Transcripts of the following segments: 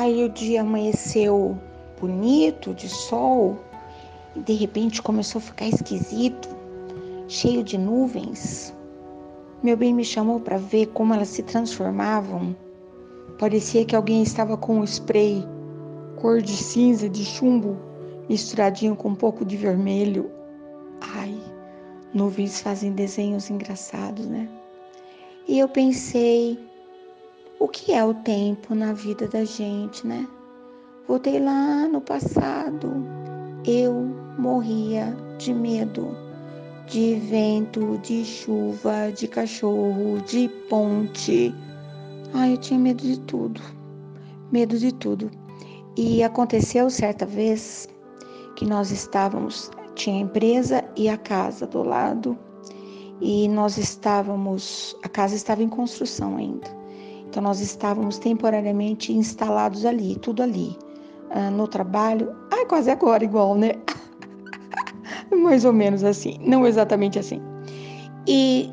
Aí o dia amanheceu bonito, de sol, e de repente começou a ficar esquisito, cheio de nuvens. Meu bem me chamou para ver como elas se transformavam. Parecia que alguém estava com um spray cor de cinza, de chumbo, misturadinho com um pouco de vermelho. Ai, nuvens fazem desenhos engraçados, né? E eu pensei, o que é o tempo na vida da gente, né? Voltei lá no passado. Eu morria de medo de vento, de chuva, de cachorro, de ponte. Ai, eu tinha medo de tudo. Medo de tudo. E aconteceu certa vez que nós estávamos, tinha a empresa e a casa do lado, e nós estávamos, a casa estava em construção ainda. Então, nós estávamos temporariamente instalados ali, tudo ali, uh, no trabalho. Ai, quase agora, igual, né? Mais ou menos assim, não exatamente assim. E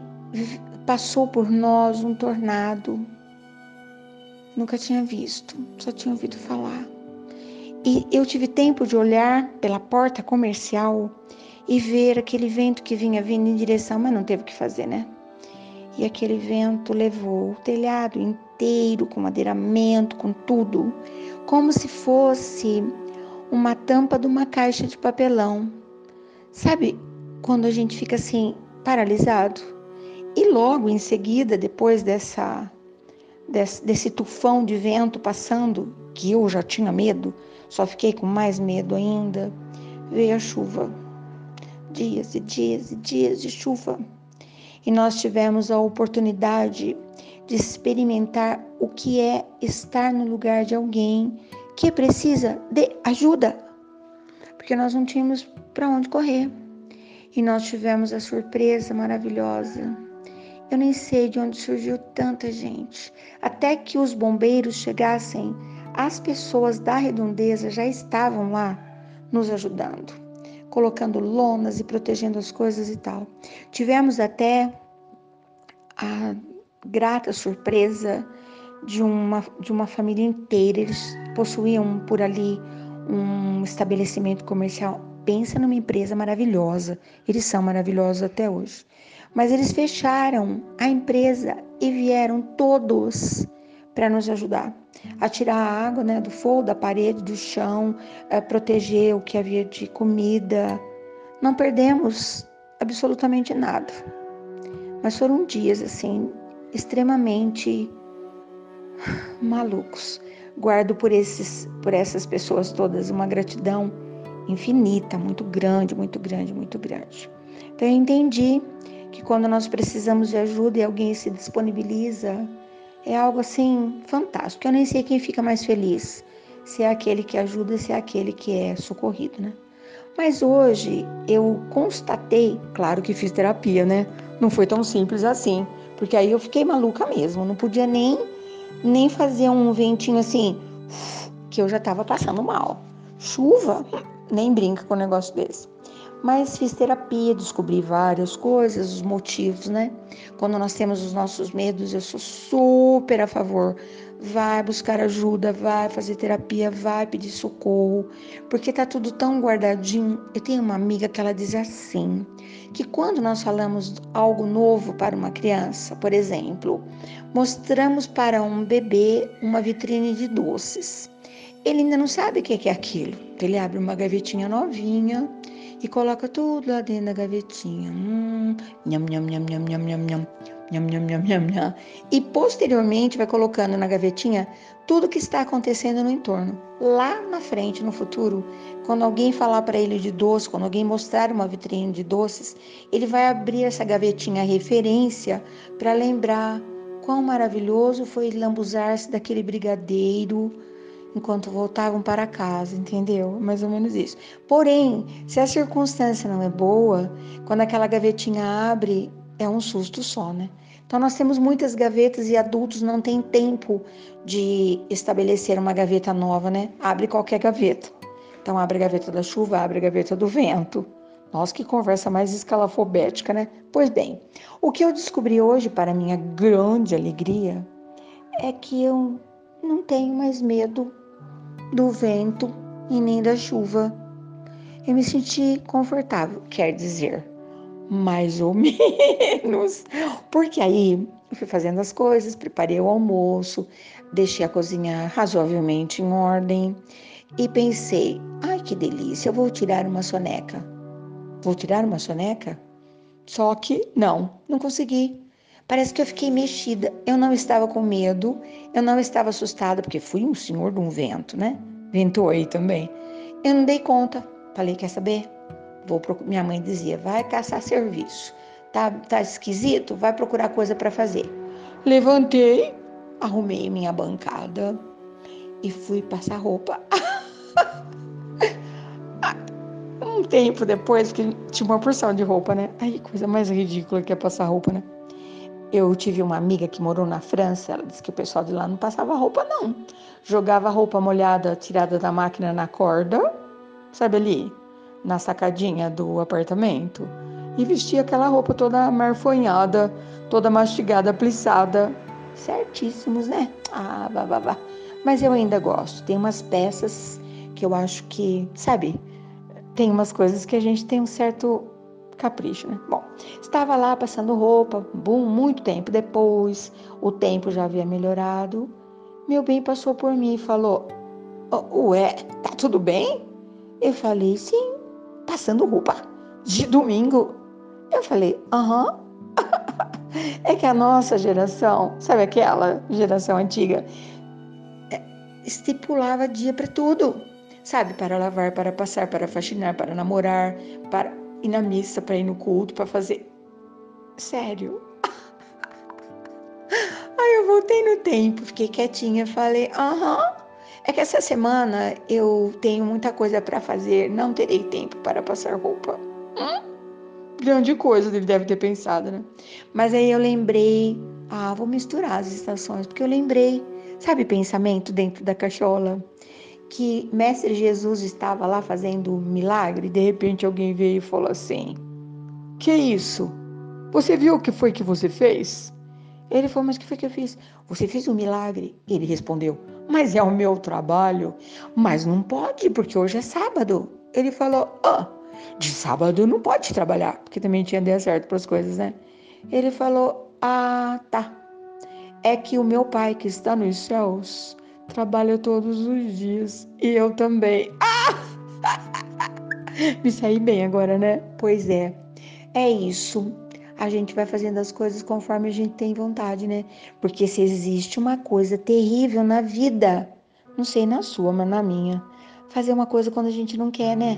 passou por nós um tornado. Nunca tinha visto, só tinha ouvido falar. E eu tive tempo de olhar pela porta comercial e ver aquele vento que vinha vindo em direção, mas não teve o que fazer, né? E aquele vento levou o telhado inteiro, com madeiramento, com tudo, como se fosse uma tampa de uma caixa de papelão. Sabe quando a gente fica assim, paralisado? E logo em seguida, depois dessa desse, desse tufão de vento passando, que eu já tinha medo, só fiquei com mais medo ainda, veio a chuva. Dias e dias e dias de chuva e nós tivemos a oportunidade de experimentar o que é estar no lugar de alguém que precisa de ajuda, porque nós não tínhamos para onde correr. E nós tivemos a surpresa maravilhosa. Eu nem sei de onde surgiu tanta gente. Até que os bombeiros chegassem, as pessoas da redondeza já estavam lá nos ajudando colocando lonas e protegendo as coisas e tal. Tivemos até a grata surpresa de uma, de uma família inteira. Eles possuíam por ali um estabelecimento comercial. Pensa numa empresa maravilhosa. Eles são maravilhosos até hoje. Mas eles fecharam a empresa e vieram todos para nos ajudar a tirar a água né, do fogo, da parede, do chão, a proteger o que havia de comida. Não perdemos absolutamente nada. Mas foram dias assim extremamente malucos. Guardo por esses por essas pessoas todas uma gratidão infinita, muito grande, muito grande, muito grande. Então eu entendi que quando nós precisamos de ajuda e alguém se disponibiliza, é algo assim fantástico. Eu nem sei quem fica mais feliz, se é aquele que ajuda, se é aquele que é socorrido, né? Mas hoje eu constatei, claro que fiz terapia, né? Não foi tão simples assim, porque aí eu fiquei maluca mesmo, não podia nem nem fazer um ventinho assim, que eu já estava passando mal. Chuva, nem brinca com um negócio desse. Mas fiz terapia, descobri várias coisas, os motivos, né? Quando nós temos os nossos medos, eu sou super a favor. Vai buscar ajuda, vai fazer terapia, vai pedir socorro, porque tá tudo tão guardadinho. Eu tenho uma amiga que ela diz assim: que quando nós falamos algo novo para uma criança, por exemplo, mostramos para um bebê uma vitrine de doces. Ele ainda não sabe o que é aquilo. Ele abre uma gavetinha novinha, e coloca tudo lá dentro da gavetinha. Hum, nham, nham, nham, nham, nham, nham, nham. Nham, nham, nham, nham, nham. E posteriormente vai colocando na gavetinha tudo que está acontecendo no entorno. Lá na frente, no futuro, quando alguém falar para ele de doce, quando alguém mostrar uma vitrine de doces, ele vai abrir essa gavetinha referência para lembrar quão maravilhoso foi lambuzar-se daquele brigadeiro, enquanto voltavam para casa, entendeu? Mais ou menos isso. Porém, se a circunstância não é boa, quando aquela gavetinha abre, é um susto só, né? Então nós temos muitas gavetas e adultos não têm tempo de estabelecer uma gaveta nova, né? Abre qualquer gaveta. Então abre a gaveta da chuva, abre a gaveta do vento. Nossa, que conversa mais escalafobética, né? Pois bem, o que eu descobri hoje, para minha grande alegria, é que eu não tenho mais medo do vento e nem da chuva. Eu me senti confortável, quer dizer, mais ou menos. Porque aí eu fui fazendo as coisas, preparei o almoço, deixei a cozinha razoavelmente em ordem e pensei: ai que delícia, eu vou tirar uma soneca. Vou tirar uma soneca? Só que não, não consegui. Parece que eu fiquei mexida. Eu não estava com medo, eu não estava assustada, porque fui um senhor de um vento, né? Ventou aí também. Eu não dei conta. Falei, quer saber? Vou Minha mãe dizia, vai caçar serviço. Tá, tá esquisito? Vai procurar coisa para fazer. Levantei, arrumei minha bancada e fui passar roupa. um tempo depois, que tinha uma porção de roupa, né? Ai, coisa mais ridícula que é passar roupa, né? Eu tive uma amiga que morou na França, ela disse que o pessoal de lá não passava roupa, não. Jogava roupa molhada, tirada da máquina na corda, sabe ali, na sacadinha do apartamento, e vestia aquela roupa toda marfonhada, toda mastigada, plissada. Certíssimos, né? Ah, babá. Mas eu ainda gosto. Tem umas peças que eu acho que, sabe, tem umas coisas que a gente tem um certo capricho, né? Bom, estava lá passando roupa, bum, muito tempo depois, o tempo já havia melhorado. Meu bem passou por mim e falou: Ué, tá tudo bem? Eu falei: Sim, passando roupa de domingo. Eu falei: Aham. é que a nossa geração, sabe aquela geração antiga, é, estipulava dia para tudo, sabe? Para lavar, para passar, para faxinar, para namorar, para ir na missa, para ir no culto, para fazer. Sério. Aí eu voltei no tempo, fiquei quietinha, falei: aham. É que essa semana eu tenho muita coisa para fazer, não terei tempo para passar roupa. Hum? Grande coisa ele deve ter pensado, né? Mas aí eu lembrei, ah, vou misturar as estações, porque eu lembrei, sabe, pensamento dentro da cachola? que Mestre Jesus estava lá fazendo um milagre, e de repente alguém veio e falou assim: Que isso? Você viu o que foi que você fez? Ele falou: Mas o que foi que eu fiz? Você fez um milagre? Ele respondeu: Mas é o meu trabalho. Mas não pode, porque hoje é sábado. Ele falou: Ah, de sábado não pode trabalhar, porque também tinha dia certo para as coisas, né? Ele falou: Ah, tá. É que o meu pai que está nos céus trabalha todos os dias e eu também. Ah! Me saí bem agora, né? Pois é. É isso. A gente vai fazendo as coisas conforme a gente tem vontade, né? Porque se existe uma coisa terrível na vida, não sei na sua, mas na minha, fazer uma coisa quando a gente não quer, né?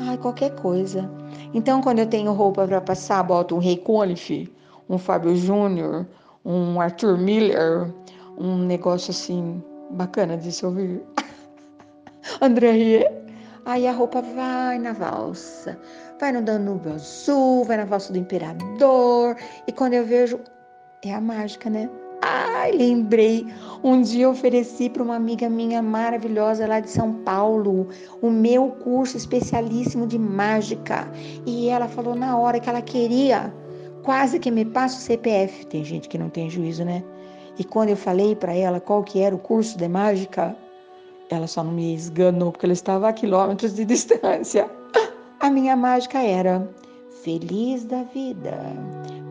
Ai, qualquer coisa. Então, quando eu tenho roupa para passar, boto um Rei Conif, um Fábio Júnior, um Arthur Miller, um negócio assim bacana de se ouvir. André Rie. Aí a roupa vai na valsa, vai no Danúbio Azul, vai na valsa do Imperador. E quando eu vejo, é a mágica, né? Ai, lembrei. Um dia eu ofereci para uma amiga minha maravilhosa lá de São Paulo o meu curso especialíssimo de mágica. E ela falou na hora que ela queria, quase que me passa o CPF. Tem gente que não tem juízo, né? E quando eu falei para ela qual que era o curso de mágica, ela só não me esganou porque ela estava a quilômetros de distância. A minha mágica era feliz da vida,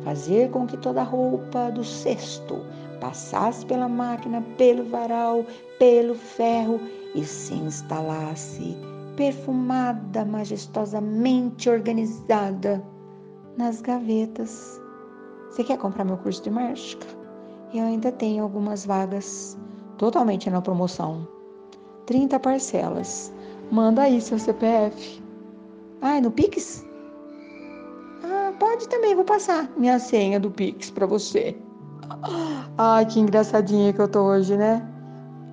fazer com que toda a roupa do cesto passasse pela máquina, pelo varal, pelo ferro e se instalasse perfumada, majestosamente organizada nas gavetas. Você quer comprar meu curso de mágica? eu ainda tenho algumas vagas totalmente na promoção. 30 parcelas. Manda aí seu CPF. Ah, é no Pix? Ah, pode também, vou passar minha senha do Pix para você. Ai, que engraçadinha que eu tô hoje, né?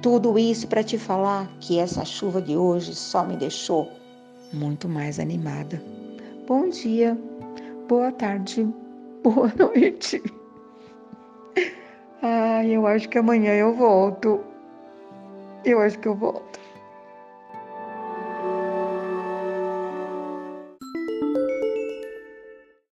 Tudo isso para te falar que essa chuva de hoje só me deixou muito mais animada. Bom dia, boa tarde, boa noite. Ai, eu acho que amanhã eu volto. Eu acho que eu volto.